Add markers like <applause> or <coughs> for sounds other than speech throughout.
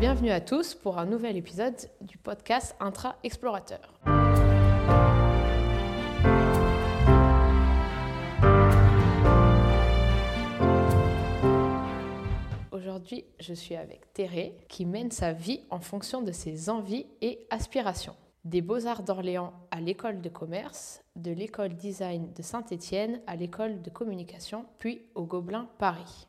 Bienvenue à tous pour un nouvel épisode du podcast Intra Explorateur. Aujourd'hui, je suis avec Théré qui mène sa vie en fonction de ses envies et aspirations. Des Beaux-Arts d'Orléans à l'école de commerce, de l'école design de Saint-Étienne à l'école de communication, puis au Gobelin Paris.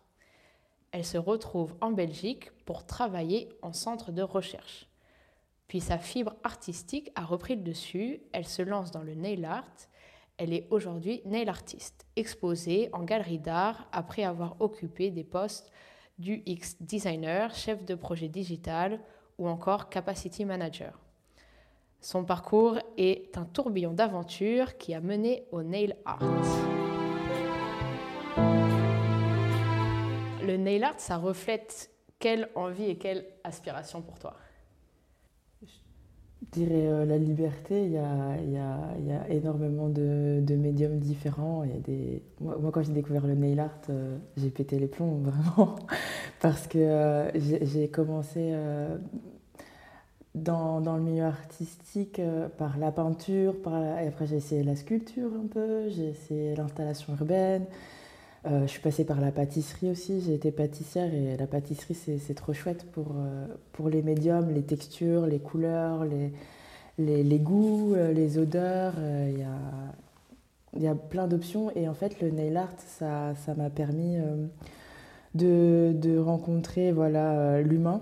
Elle se retrouve en Belgique pour travailler en centre de recherche. Puis sa fibre artistique a repris le dessus, elle se lance dans le nail art. Elle est aujourd'hui nail artiste, exposée en galerie d'art après avoir occupé des postes du X designer, chef de projet digital ou encore capacity manager. Son parcours est un tourbillon d'aventures qui a mené au nail art. Le nail art, ça reflète quelle envie et quelle aspiration pour toi? Je dirais euh, la liberté. Il y a, énormément de, médiums différents. Moi, quand j'ai découvert le nail art, euh, j'ai pété les plombs, <laughs> vraiment. Parce que euh, j'ai commencé dans, le milieu artistique par la peinture, par et après j'ai essayé la sculpture un peu, j'ai essayé l'installation urbaine, euh, je suis passée par la pâtisserie aussi, j'ai été pâtissière et la pâtisserie c'est trop chouette pour, euh, pour les médiums, les textures, les couleurs, les, les, les goûts, euh, les odeurs, il y a, y, a, plein d'options et en fait le nail art ça m'a permis de, de, rencontrer voilà, l'humain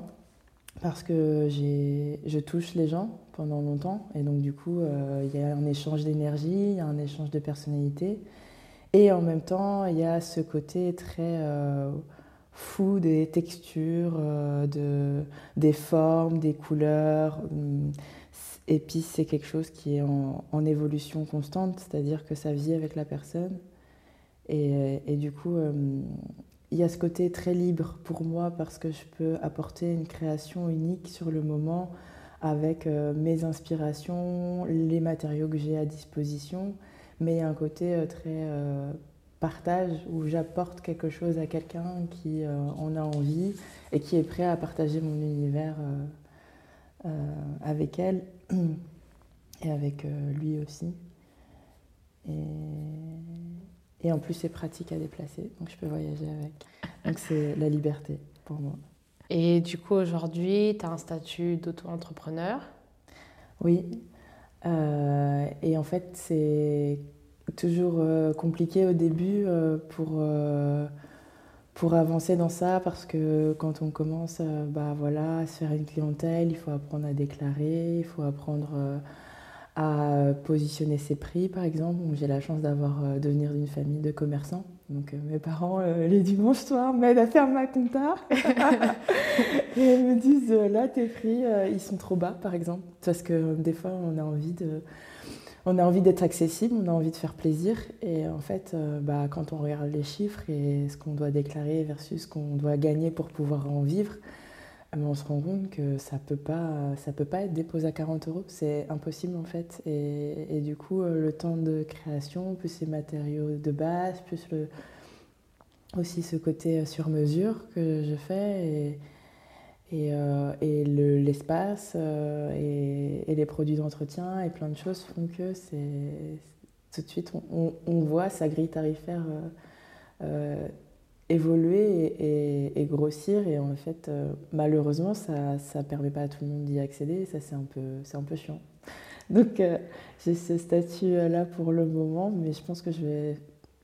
parce que je touche les gens pendant longtemps et donc du coup il y a un échange d'énergie, il y a un échange de personnalité et en même temps il y a ce côté très euh, fou des textures, euh, de, des formes, des couleurs. Hum, et puis c'est quelque chose qui est en, évolution constante, c'est-à-dire que ça vit avec la personne. Et, et du coup, hum, il y a ce côté très libre pour moi parce que je peux apporter une création unique sur le moment avec euh, mes inspirations, les matériaux que j'ai à disposition, mais il y a un côté euh, très euh, partage où j'apporte quelque chose à quelqu'un qui en a envie et qui est prêt à partager mon univers avec elle <clears throat> et avec lui aussi. Et et en plus, c'est pratique à déplacer, donc je peux voyager avec. Donc c'est la liberté pour moi. Et du coup, aujourd'hui, tu as un statut d'auto-entrepreneur? Oui. Euh, et en fait, c'est toujours euh, compliqué au début euh, pour, pour avancer dans ça parce que quand on commence bah, voilà, à se faire une clientèle, il faut apprendre à déclarer, il faut apprendre à positionner ses prix, par exemple. J'ai la chance d'avoir de venir d'une famille de commerçants. Donc euh, mes parents, euh, les dimanches soirs, m'aident à faire ma compta. <laughs> et ils me disent, là, tes prix, ils sont trop bas, par exemple. Parce que des fois, on a envie de... On a envie d'être accessible, on a envie de faire plaisir. Et en fait, bah, quand on regarde les chiffres et ce qu'on doit déclarer versus ce qu'on doit gagner pour pouvoir en vivre, mais on se rend compte que ça peut peut pas être déposé à 40 euros, c'est impossible en fait. Et, et, du coup, euh, le temps de création, plus les matériaux de base, plus le, aussi ce côté euh, sur mesure que je fais et, et, euh, et l'espace euh, et, les produits d'entretien et plein de choses font que c'est tout de suite on, on, voit sa grille tarifaire évoluer et, et, et, grossir. Et en fait, euh, malheureusement, ça ne permet pas à tout le monde d'y accéder. Et ça, c'est un, peu, un peu chiant. Donc, euh, j'ai ce statut-là pour le moment, mais je pense que je vais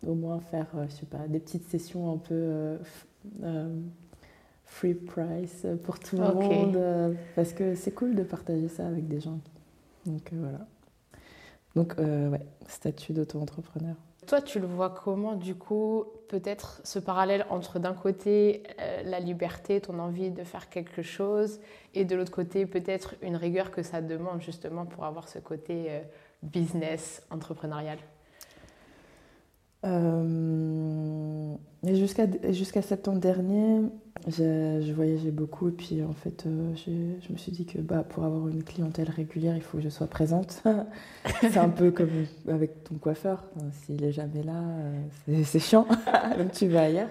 au moins faire, euh, je sais pas, des petites sessions un peu free price pour tout le okay. monde. parce que c'est cool de partager ça avec des gens. Donc, voilà. Donc, ouais, statut d'auto-entrepreneur. Toi, tu le vois comment, du coup, peut-être ce parallèle entre d'un côté euh, la liberté, ton envie de faire quelque chose, et de l'autre côté peut-être une rigueur que ça demande justement pour avoir ce côté euh, business, entrepreneurial? Euh, Jusqu'à jusqu septembre dernier, je voyageais beaucoup et puis en fait, euh, je me suis dit que bah, pour avoir une clientèle régulière, il faut que je sois présente. <laughs> c'est un peu comme avec ton coiffeur. S'il est jamais là, <laughs> c'est chiant. <laughs> Donc tu vas ailleurs.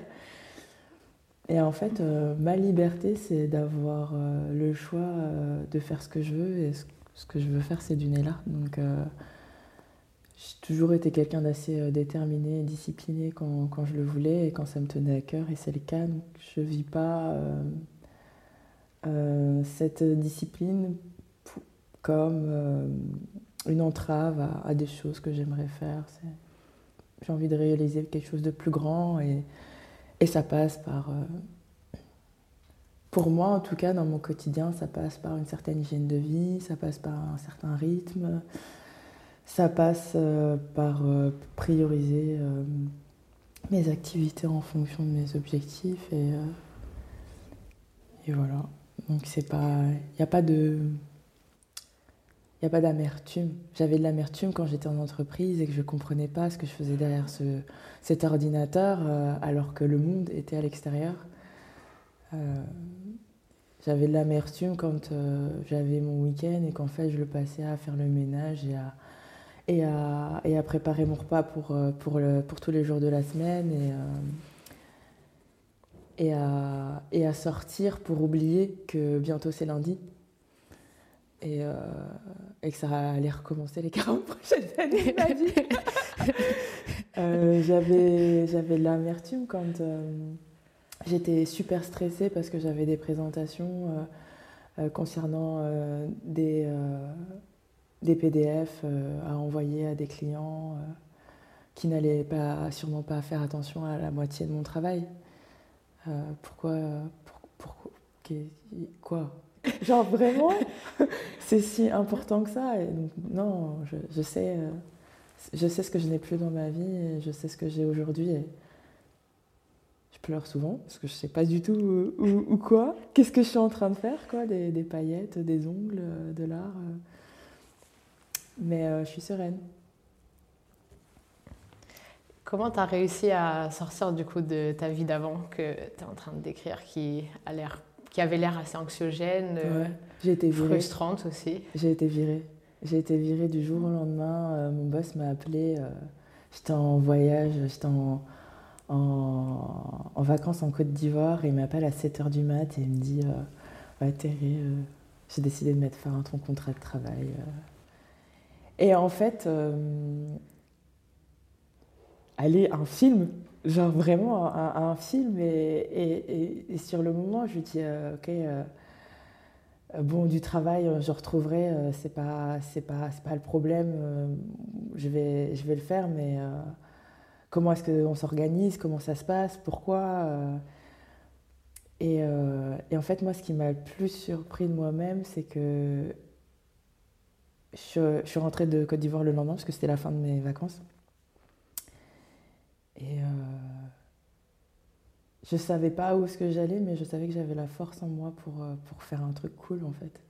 Et en fait, ma liberté, c'est d'avoir le choix de faire ce que je veux. Et ce, que je veux faire, c'est du nez là. Donc, j'ai toujours été quelqu'un d'assez euh, déterminé, discipliné quand, quand, je le voulais et quand ça me tenait à cœur, et c'est le cas. Donc je ne vis pas euh, euh, cette discipline comme une entrave à, des choses que j'aimerais faire. J'ai envie de réaliser quelque chose de plus grand et, et ça passe par. pour moi, en tout cas, dans mon quotidien, ça passe par une certaine hygiène de vie, ça passe par un certain rythme. Ça passe euh, par euh, prioriser euh, mes activités en fonction de mes objectifs et, et voilà. Donc c'est pas, il n'y a pas de, il a pas d'amertume. J'avais de l'amertume quand j'étais en entreprise et que je comprenais pas ce que je faisais derrière ce, cet ordinateur alors que le monde était à l'extérieur. j'avais de l'amertume quand j'avais mon week-end et qu'en fait je le passais à faire le ménage et à, et à, et à, préparer mon repas pour, euh, pour, le, pour, tous les jours de la semaine et, euh, et, à, et, à, sortir pour oublier que bientôt c'est lundi et, euh, et, que ça allait recommencer les <laughs> 40 prochaines années de ma vie. <laughs> j'avais, j'avais de l'amertume quand j'étais super stressée parce que j'avais des présentations concernant des des PDF euh, à envoyer à des clients euh, qui n'allaient pas, sûrement pas faire attention à la moitié de mon travail. Euh, pourquoi, Quoi? <laughs> Genre vraiment? <laughs> C'est si important que ça et donc, Non, je, sais, je sais ce que je n'ai plus dans ma vie et je sais ce que j'ai aujourd'hui. Et je pleure souvent parce que je ne sais pas du tout où, quoi. Qu'est-ce que je suis en train de faire quoi? Des, des paillettes, des ongles, de l'art mais euh, je suis sereine. Comment tu as réussi à sortir du coup de ta vie d'avant que tu es en train de décrire qui, a l'air, qui avait l'air assez anxiogène, euh, j'ai été frustrante aussi? J'ai été virée. J'ai été virée du jour au lendemain. Euh, mon boss m'a appelé. j'étais en voyage, j'étais en, en, vacances en Côte d'Ivoire et il m'appelle à 7h du mat et il me dit Ouais, Terry, j'ai décidé de mettre fin à ton contrat de travail. Et en fait, euh, aller un film, genre vraiment un, film, et, sur le moment, je lui dis, euh, ok, euh, bon, du travail, je retrouverai, c'est pas, c'est pas, c'est pas le problème, je vais, je vais le faire, mais comment est-ce qu'on s'organise, comment ça se passe, pourquoi et, et, en fait, moi, ce qui m'a le plus surpris de moi-même, c'est que je, suis rentrée de Côte d'Ivoire le lendemain parce que c'était la fin de mes vacances. Et euh, je savais pas où est-ce que j'allais, mais je savais que j'avais la force en moi pour, euh, faire un truc cool en fait.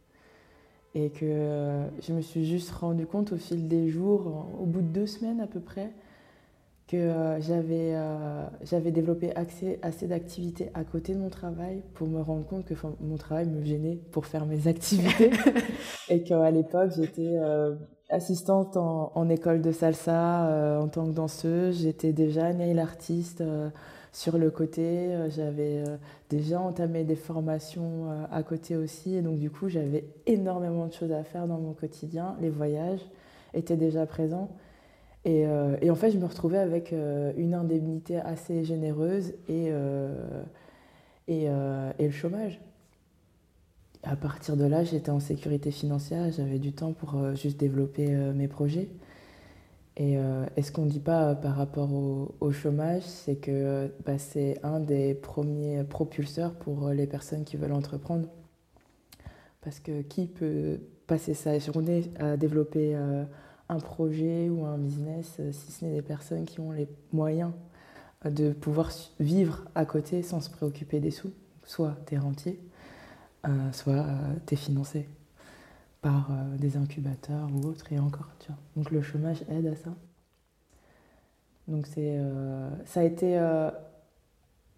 Et que euh, je me suis juste rendu compte au fil des jours, au bout de deux semaines à peu près, que euh, j'avais, euh, j'avais développé assez, assez d'activités à côté de mon travail pour me rendre compte que mon travail me gênait pour faire mes activités. <laughs> et qu'à l'époque, j'étais euh, assistante en, en, école de salsa en tant que danseuse. J'étais déjà nail artiste sur le côté. J'avais déjà entamé des formations à côté aussi. Et donc, du coup, j'avais énormément de choses à faire dans mon quotidien. Les voyages étaient déjà présents. Euh, et, en fait, je me retrouvais avec euh, une indemnité assez généreuse et, euh, et, et, le chômage. À partir de là, j'étais en sécurité financière, j'avais du temps pour juste développer mes projets. Et, ce qu'on ne dit pas par rapport au, chômage, c'est que bah, c'est un des premiers propulseurs pour les personnes qui veulent entreprendre. Parce que qui peut passer sa journée à développer un projet ou un business, euh, si ce n'est des personnes qui ont les moyens euh, de pouvoir vivre à côté sans se préoccuper des sous. Soit tu es rentier, euh, soit tu es financé par des incubateurs ou autres, et encore. Tu vois. Donc le chômage aide à ça. Donc c'est, ça a été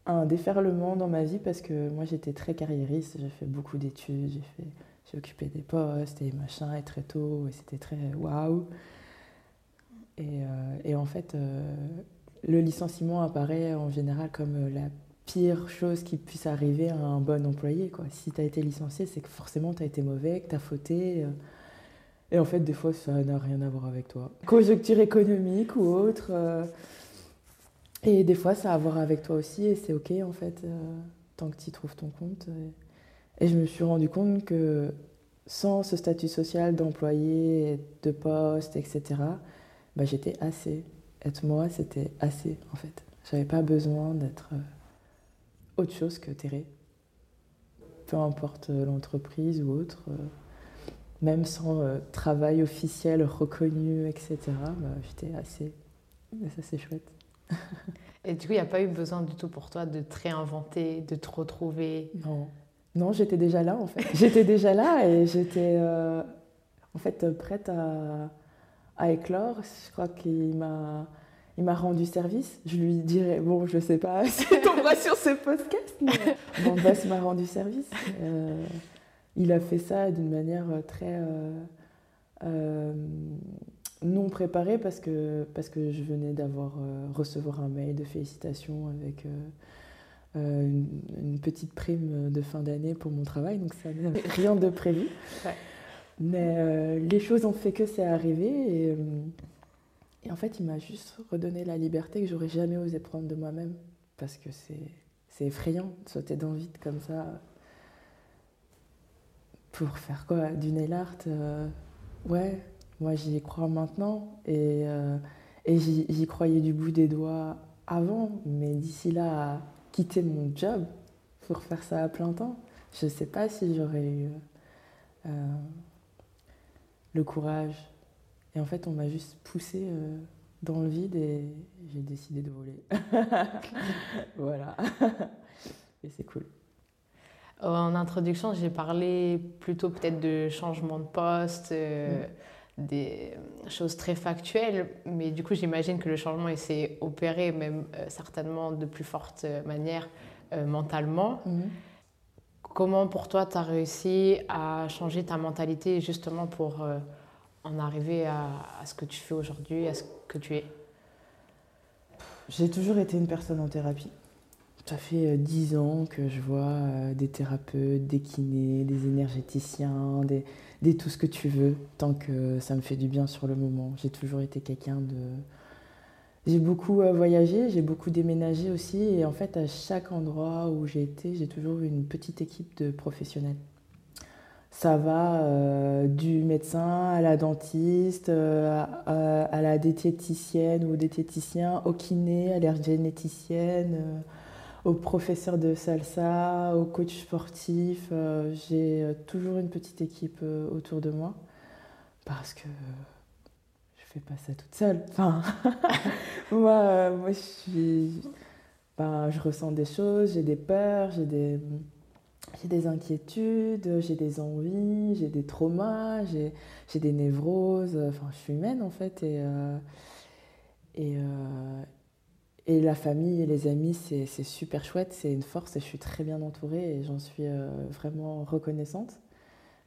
un déferlement dans ma vie parce que moi j'étais très carriériste, j'ai fait beaucoup d'études, j'ai fait j'ai occupé des postes et machin, et très tôt, et c'était très waouh. Et, euh, et, en fait, euh, le licenciement apparaît en général comme la pire chose qui puisse arriver à un bon employé. Quoi. Si tu as été licencié, c'est que forcément tu as été mauvais, que tu as fauté. Et en fait, des fois, ça n'a rien à voir avec toi. Conjoncture économique ou autre. Et des fois, ça a à voir avec toi aussi, et c'est OK, en fait, tant que tu trouves ton compte. Et je me suis rendu compte que sans ce statut social d'employé, de poste, etc., bah, j'étais assez. Être moi, c'était assez, en fait. J'avais pas besoin d'être euh, autre chose que terré. Peu importe euh, l'entreprise ou autre, euh, même sans travail officiel reconnu, etc., bah, j'étais assez. Et ça, c'est chouette. <laughs> Et du coup, il n'y a pas eu besoin du tout pour toi de te réinventer, de te retrouver? Non. Non, j'étais déjà là en fait. j'étais déjà là et j'étais euh, en fait prête à, éclore. Je crois qu'il m'a il m'a rendu service. Je lui dirais bon, je sais pas <laughs> si tombera sur ce podcast, mais mon boss m'a rendu service. Euh, il a fait ça d'une manière très euh, non préparée parce que parce que je venais d'avoir recevoir un mail de félicitations avec euh, une, petite prime de fin d'année pour mon travail, donc ça n'avait <laughs> rien de prévu. Mais euh, les choses ont fait que c'est arrivé et, euh, et, en fait, il m'a juste redonné la liberté que j'aurais jamais osé prendre de moi-même parce que c'est effrayant de sauter dans le vide comme ça. Pour faire quoi? Du nail art Ouais, moi j'y crois maintenant et, et j'y croyais du bout des doigts avant, mais d'ici là, quitter mon job pour faire ça à plein temps. Je ne sais pas si j'aurais eu euh, le courage. Et en fait, on m'a juste poussé euh, dans le vide et j'ai décidé de voler. <laughs> voilà. <laughs> et c'est cool. En introduction, j'ai parlé plutôt peut-être de changement de poste. Euh, mm des choses très factuelles, mais du coup j'imagine que le changement s'est opéré même euh, certainement de plus forte manière euh, mentalement. Mhm. Comment pour toi tu as réussi à changer ta mentalité justement pour euh, en arriver à, à, ce que tu fais aujourd'hui, à ce que tu es? J'ai toujours été une personne en thérapie. Ça fait dix ans que je vois des thérapeutes, des kinés, des énergéticiens, des, tout ce que tu veux, tant que ça me fait du bien sur le moment. J'ai toujours été quelqu'un de... J'ai beaucoup euh, voyagé, j'ai beaucoup déménagé aussi, et en fait, à chaque endroit où j'ai été, j'ai toujours eu une petite équipe de professionnels. Ça va euh, du médecin à la dentiste, euh, à, la diététicienne ou diététicien, au kiné, à l'air généticienne aux professeurs de salsa, aux coachs sportifs. Euh, j'ai euh, toujours une petite équipe euh, autour de moi parce que je fais pas ça toute seule. Enfin, <laughs> moi, moi, je suis, ben, je ressens des choses, j'ai des peurs, j'ai des, des inquiétudes, j'ai des envies, j'ai des traumas, j'ai, j'ai des névroses. Enfin, je suis humaine en fait et et, et la famille et les amis, c'est super chouette, c'est une force et je suis très bien entourée et j'en suis euh, vraiment reconnaissante.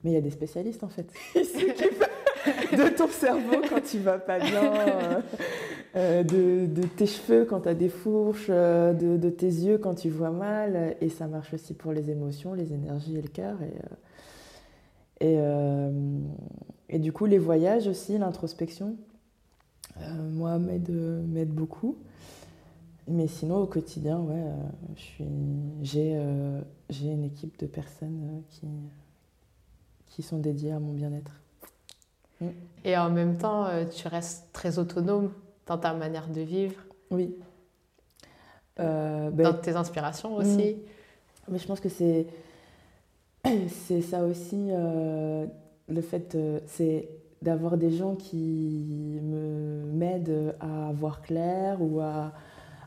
Mais il y a des spécialistes en fait. <laughs> <laughs> De ton cerveau quand tu vas pas bien, euh, euh, de, tes cheveux quand tu as des fourches, de, de, tes yeux quand tu vois mal. Et ça marche aussi pour les émotions, les énergies et le cœur. Et, et, et, du coup, les voyages aussi, l'introspection, moi, m'aide beaucoup. Mais sinon, au quotidien, ouais, euh, j'ai euh, j'ai une équipe de personnes euh, qui, qui sont dédiées à mon bien-être. Mm. Et en même temps, tu restes très autonome dans ta manière de vivre. Oui. Ben, dans tes inspirations aussi. Mm. Mais je pense que c'est <coughs> c'est ça aussi le fait c'est d'avoir des gens qui me m'aident à voir clair ou à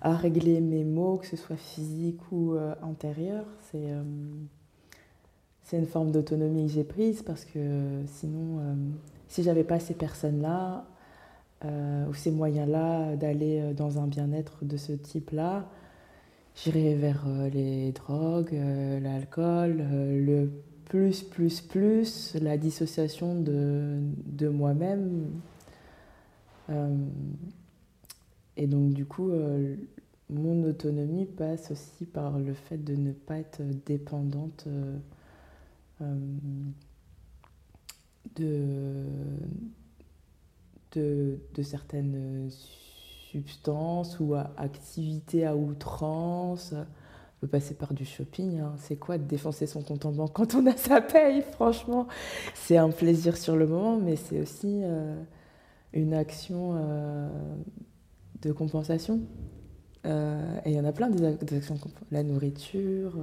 à régler mes mots, que ce soit physique ou euh, antérieur. C'est euh, c'est une forme d'autonomie que j'ai prise parce que sinon, euh, si j'avais pas ces personnes-là ou ces moyens-là d'aller dans un bien-être de ce type-là, j'irais vers les drogues, l'alcool, le plus, plus, plus, la dissociation de moi-même. Et donc, du coup, euh, mon autonomie passe aussi par le fait de ne pas être dépendante de, de, de, certaines substances ou activités à outrance. On peut passer par du shopping. Hein. C'est quoi de défoncer son compte en banque quand on a sa paye <laughs> Franchement, c'est un plaisir sur le moment, mais c'est aussi euh, une action euh, de compensation. Euh, et il y en a plein des actions. La nourriture,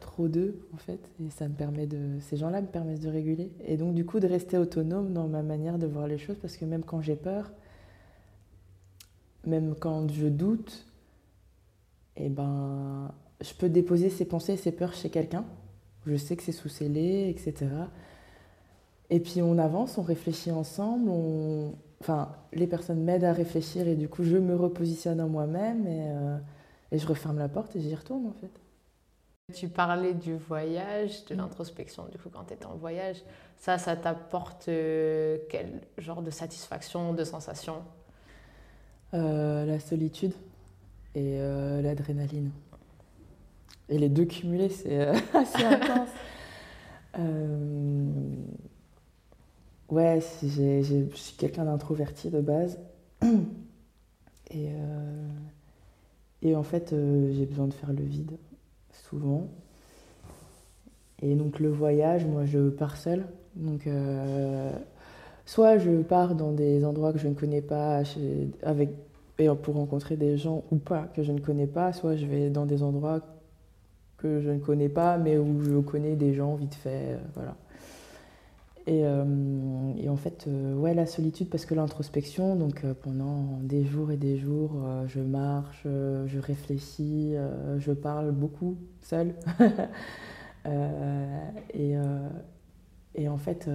trop d'eux en fait et ça me permet de ces gens-là me permettent de réguler et donc du coup de rester autonome dans ma manière de voir les choses parce que même quand j'ai peur même quand je doute et eh ben je peux déposer ces pensées ces peurs chez quelqu'un je sais que c'est sous scellé etc et puis on avance on réfléchit ensemble on enfin les personnes m'aident à réfléchir et du coup je me repositionne en moi-même et, euh, et je referme la porte et j'y retourne en fait tu parlais du voyage, de l'introspection, du coup, quand tu étais en voyage. Ça, ça t'apporte euh, quel genre de satisfaction, de sensation? Euh, La solitude et l'adrénaline. Et les deux cumulés, c'est <laughs> assez intense. <laughs> ouais, je suis quelqu'un d'introverti de base. <clears throat> Et, et en fait, j'ai besoin de faire le vide souvent. Et donc le voyage, moi je pars seule. Donc euh, soit je pars dans des endroits que je ne connais pas avec, et pour rencontrer des gens ou pas que je ne connais pas, soit je vais dans des endroits que je ne connais pas mais où je connais des gens vite fait. Euh, voilà. Et, euh, et, en fait, ouais, la solitude, parce que l'introspection, donc pendant des jours et des jours, je marche, je réfléchis, je parle beaucoup seule. <laughs> et, et, en fait,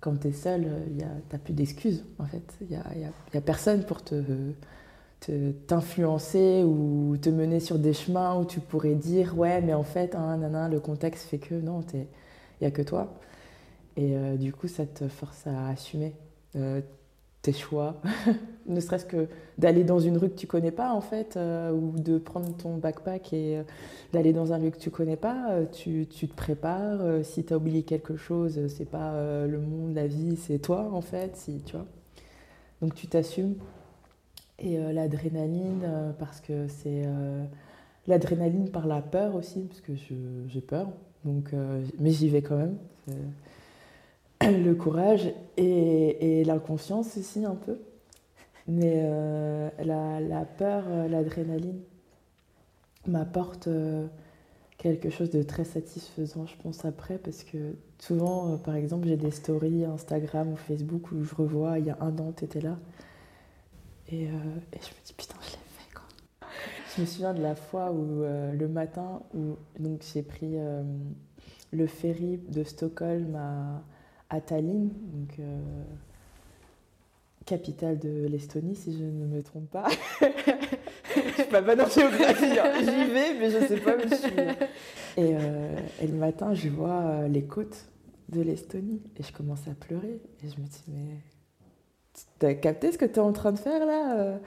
quand tu es seule, tu n'as plus d'excuses. En fait, il n'y a, y a, personne pour te t'influencer ou te mener sur des chemins où tu pourrais dire ouais mais en fait hein, le contexte fait que non il n'y a que toi et euh, du coup, ça te force à assumer euh, tes choix, <laughs> ne serait-ce que d'aller dans une rue que tu connais pas en fait, euh, ou de prendre ton backpack et d'aller dans un lieu que tu connais pas. Tu, tu, te prépares. si tu as oublié quelque chose, c'est pas le monde, la vie, c'est toi en fait. Si, tu vois. Donc tu t'assumes. Et l'adrénaline, parce que c'est l'adrénaline par la peur aussi, parce que j'ai peur. Donc, mais j'y vais quand même le courage et, et l'inconscience aussi un peu. Mais euh, la, peur, euh, l'adrénaline m'apporte euh, quelque chose de très satisfaisant, je pense, après, parce que souvent, par exemple, j'ai des stories Instagram ou Facebook où je revois, il y a un an, tu étais là. Et, et, je me dis, putain, je l'ai fait, quoi. Je me souviens de la fois où, le matin, où j'ai pris le ferry de Stockholm à à Tallinn, donc euh, capitale de l'Estonie, si je ne me trompe pas. <laughs> je pas hein. j'y vais, mais je ne sais pas où je suis. Euh, et, le matin, je vois euh, les côtes de l'Estonie et je commence à pleurer. Et je me dis, mais tu as capté ce que tu es en train de faire là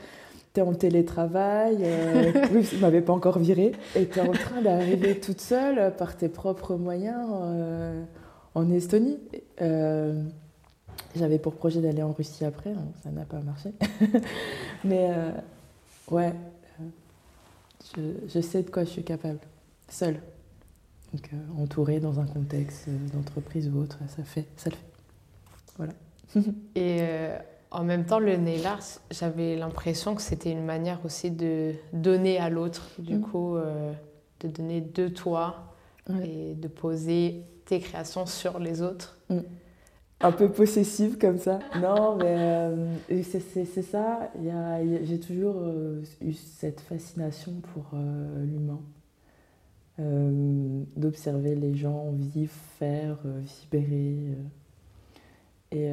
Tu es en télétravail, <laughs> oui, tu m'avais pas encore viré, et tu es en train d'arriver toute seule par tes propres moyens en Estonie. Euh, j'avais pour projet d'aller en Russie après, hein, ça n'a pas marché. <laughs> Mais euh, ouais, euh, je, sais de quoi je suis capable, seule. Donc entourée dans un contexte d'entreprise ou autre, ça, fait, ça le fait. Voilà. <laughs> Et en même temps, le nail art, j'avais l'impression que c'était une manière aussi de donner à l'autre, du mm. coup, de donner de toi et de poser tes créations sur les autres. Mm. Un peu possessive comme ça. Non, mais euh, c'est ça. J'ai toujours euh, eu cette fascination pour euh, l'humain. D'observer les gens vivre, faire, vibrer. Et,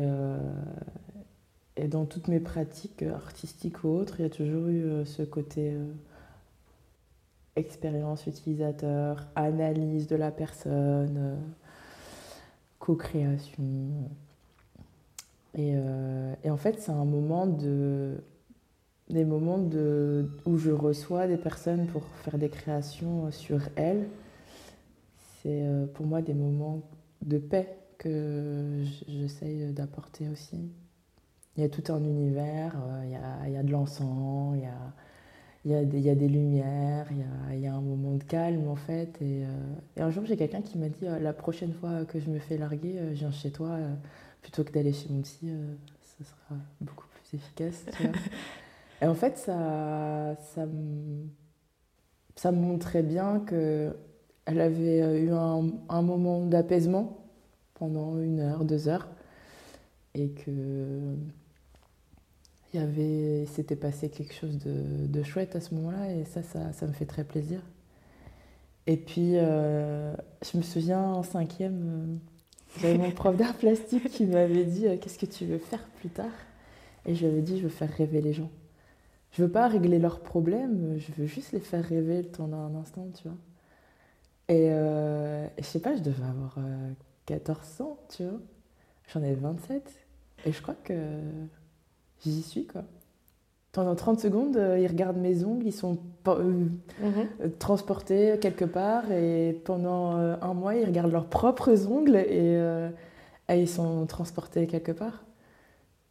et dans toutes mes pratiques artistiques ou autres, il y a toujours eu ce côté expérience utilisateur, analyse de la personne co-création. Et, euh, et, en fait, c'est un moment de, des moments de, où je reçois des personnes pour faire des créations sur elles. C'est euh, pour moi des moments de paix que j'essaye d'apporter aussi. Il y a tout un univers, euh, il y a, il y a de l'encens, il y a, il y, a des, il y a des lumières, il y a, il y a, un moment de calme en fait. Et, et un jour j'ai quelqu'un qui m'a dit la prochaine fois que je me fais larguer, je viens chez toi plutôt que d'aller chez mon psy, ce sera beaucoup plus efficace. Tu vois <laughs> Et en fait, ça, ça, ça me montrait bien qu'elle avait eu un, un moment d'apaisement pendant une heure, deux heures, et que il s'était passé quelque chose de, de, chouette à ce moment-là, et ça, ça, ça, me fait très plaisir. Et puis, euh, je me souviens en cinquième, euh, j'avais mon prof d'art plastique qui m'avait dit euh, Qu'est-ce que tu veux faire plus tard? Et je lui avais dit Je veux faire rêver les gens. Je veux pas régler leurs problèmes, je veux juste les faire rêver le temps d'un instant, tu vois. Et, euh, je sais pas, je devais avoir euh, 14 ans, tu vois. J'en ai 27. Et je crois que j'y suis, quoi. Pendant 30 secondes, euh, ils regardent mes ongles, ils sont mm -hmm. transportés quelque part. Et pendant euh, un mois, ils regardent leurs propres ongles et, et ils sont transportés quelque part.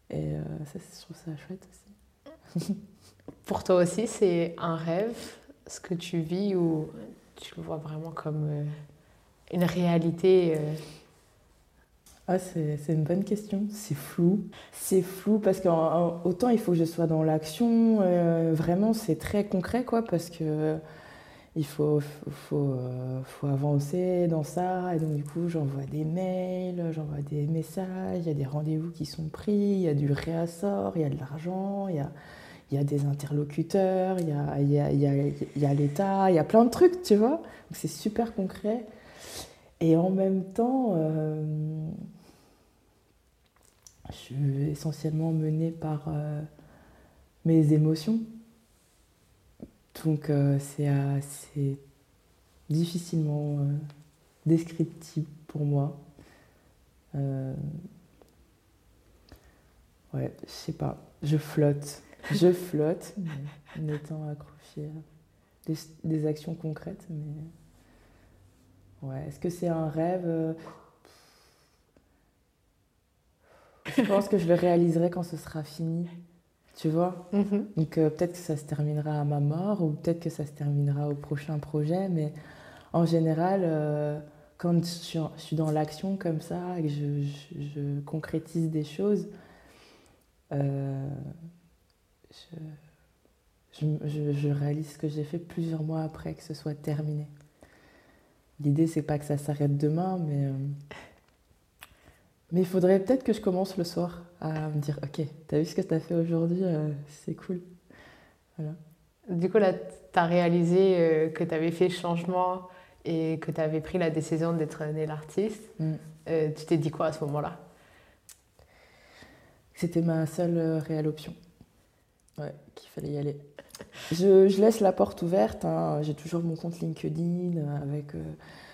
Et ça, je trouve ça chouette aussi. <laughs> Pour toi aussi, c'est un rêve, ce que tu vis, ou tu le vois vraiment comme euh, une réalité euh... ah, C'est une bonne question. C'est flou. C'est flou parce qu'autant il faut que je sois dans l'action, euh, vraiment c'est très concret, quoi, parce que il faut, faut, avancer dans ça. Et donc, du coup, j'envoie des mails, j'envoie des messages, il y a des rendez-vous qui sont pris, il y a du réassort, il y a de l'argent, il y a des interlocuteurs, il y a, y a l'État, il y a plein de trucs, tu vois. C'est super concret. Et en même temps, euh, je suis essentiellement menée par euh, mes émotions. Donc euh, c'est assez difficilement descriptible pour moi. ouais, je sais pas, je flotte. Je flotte <laughs> en étant accrochée à des, des, actions concrètes. Mais ouais, est-ce que c'est un rêve Je pense que je le réaliserai quand ce sera fini. Tu vois mm -hmm. Donc euh, peut-être que ça se terminera à ma mort ou peut-être que ça se terminera au prochain projet. Mais en général, euh, quand je suis, je suis dans l'action comme ça et que je, je, je concrétise des choses, euh, je, réalise ce que j'ai fait plusieurs mois après que ce soit terminé. L'idée, c'est pas que ça s'arrête demain, mais, euh, mais il faudrait peut-être que je commence le soir à me dire Ok, t'as vu ce que t'as fait aujourd'hui euh, C'est cool. Voilà. Du coup, là, t'as réalisé euh, que t'avais fait le changement et que t'avais pris la décision d'être né l'artiste. Mm. tu t'es dit quoi à ce moment-là? C'était ma seule réelle option. Ouais, qu'il fallait y aller. Je, laisse la porte ouverte. Hein. J'ai toujours mon compte LinkedIn avec euh,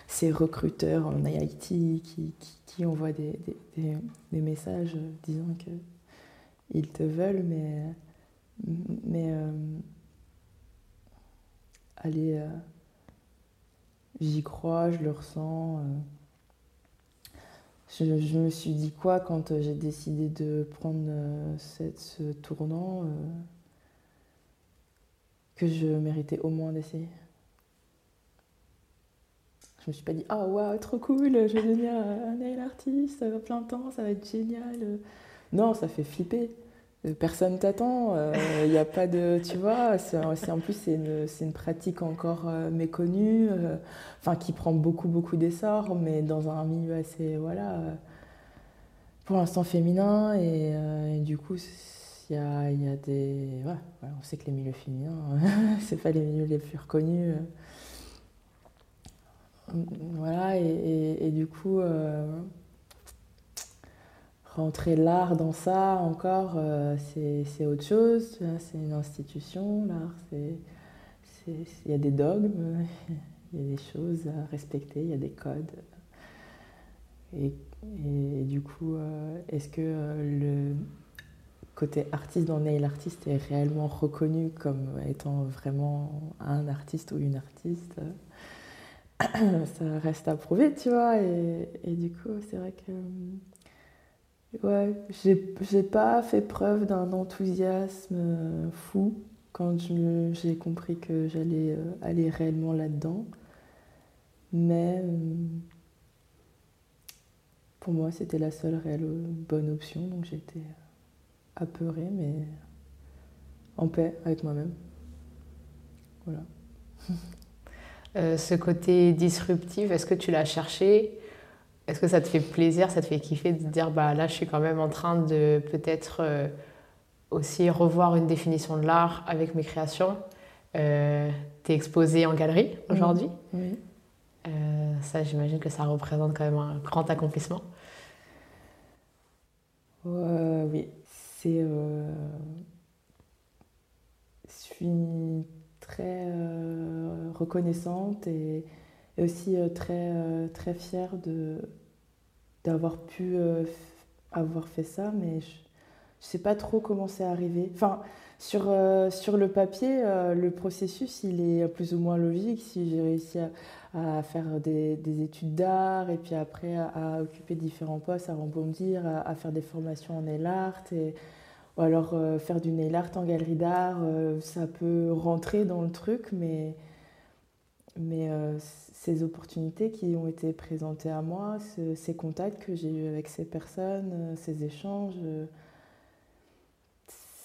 ces recruteurs en Haïti qui, qui, envoient des, des, des, messages disant qu'ils te veulent, mais, mais euh, allez, euh, j'y crois, je le ressens. Je, je, me suis dit quoi quand j'ai décidé de prendre euh, ce tournant euh, que je méritais au moins d'essayer. Je me suis pas dit ah oh, waouh trop cool, je vais devenir un nail artiste à plein temps, ça va être génial. Non, ça fait flipper. Personne t'attend, il euh, n'y a pas de. Tu vois, c'est en plus, c'est une, une, pratique encore euh, méconnue, euh, enfin, qui prend beaucoup, beaucoup d'essor, mais dans un milieu assez. Voilà. pour l'instant féminin, et, du coup, il y a, y a, des. On sait que les milieux féminins, <laughs> c'est pas les milieux les plus reconnus. Voilà, et, du coup rentrer l'art dans ça encore, euh, c'est autre chose. C'est une institution, l'art. Il y a des dogmes, <laughs> il y a des choses à respecter, il y a des codes. Et, du coup, euh, est-ce que euh, le, côté artiste dans nail artiste est réellement reconnu comme étant vraiment un artiste ou une artiste, <clears throat> ça reste à prouver, tu vois. Et, du coup, c'est vrai que ouais, j'ai pas fait preuve d'un enthousiasme fou quand j'ai compris que j'allais euh, aller réellement là-dedans. Mais euh, pour moi, c'était la seule réelle bonne option, donc j'étais apeurée, mais en paix avec moi-même. Voilà. <laughs> Euh, ce côté disruptif, est-ce que tu l'as cherché? Est-ce que ça te fait plaisir, ça te fait kiffer de te dire bah là je suis quand même en train de peut-être aussi revoir une définition de l'art avec mes créations? Euh, tu es exposé en galerie aujourd'hui? Oui. Euh, ça, j'imagine que ça représente quand même un grand accomplissement. oui, Euh, je suis très euh, reconnaissante et, aussi très, très fière de, d'avoir pu avoir fait ça, mais je, je sais pas trop comment c'est arrivé. Enfin, sur, euh, sur le papier, euh, le processus, il est plus ou moins logique. Si j'ai réussi à, faire des, des études d'art et puis après à, occuper différents postes, à rebondir, à, faire des formations en nail art et, ou alors euh, faire du nail art en galerie d'art, ça peut rentrer dans le truc, mais, mais ces opportunités qui ont été présentées à moi, ces contacts que j'ai eus avec ces personnes, ces échanges,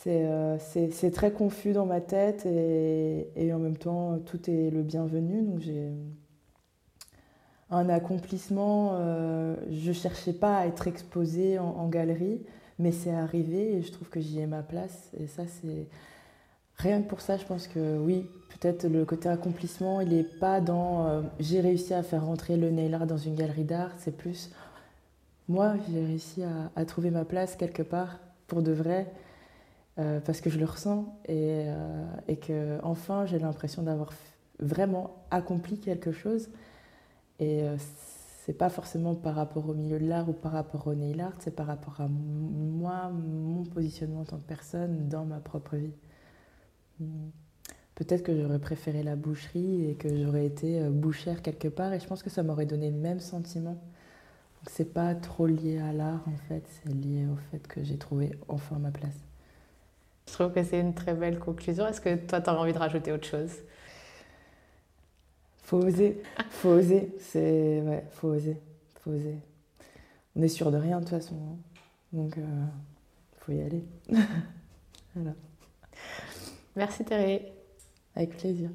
euh, c'est très confus dans ma tête et, en même temps tout est le bienvenu. Donc j'ai un accomplissement. Euh, je cherchais pas à être exposée en, galerie, mais c'est arrivé et je trouve que j'y ai ma place. Et ça c'est rien que pour ça, je pense que oui, peut-être le côté accomplissement, il n'est pas dans euh, j'ai réussi à faire rentrer le nail art dans une galerie d'art. C'est plus moi j'ai réussi à trouver ma place quelque part pour de vrai euh, parce que je le ressens et, euh, et que enfin j'ai l'impression d'avoir vraiment accompli quelque chose. Et euh, c'est pas forcément par rapport au milieu de l'art ou par rapport au nail art, c'est par rapport à moi, mon positionnement en tant que personne dans ma propre vie. Peut-être que j'aurais préféré la boucherie et que j'aurais été bouchère quelque part et je pense que ça m'aurait donné le même sentiment. Donc c'est pas trop lié à l'art en fait, c'est lié au fait que j'ai trouvé enfin ma place. Je trouve que c'est une très belle conclusion. Est-ce que toi, tu as envie de rajouter autre chose? Faut oser. Faut oser. C'est... Ouais, faut oser. Faut oser. On est sûr de rien de toute façon. Hein. Donc, il euh, faut y aller. <laughs> voilà. Merci Thérèse. Avec plaisir.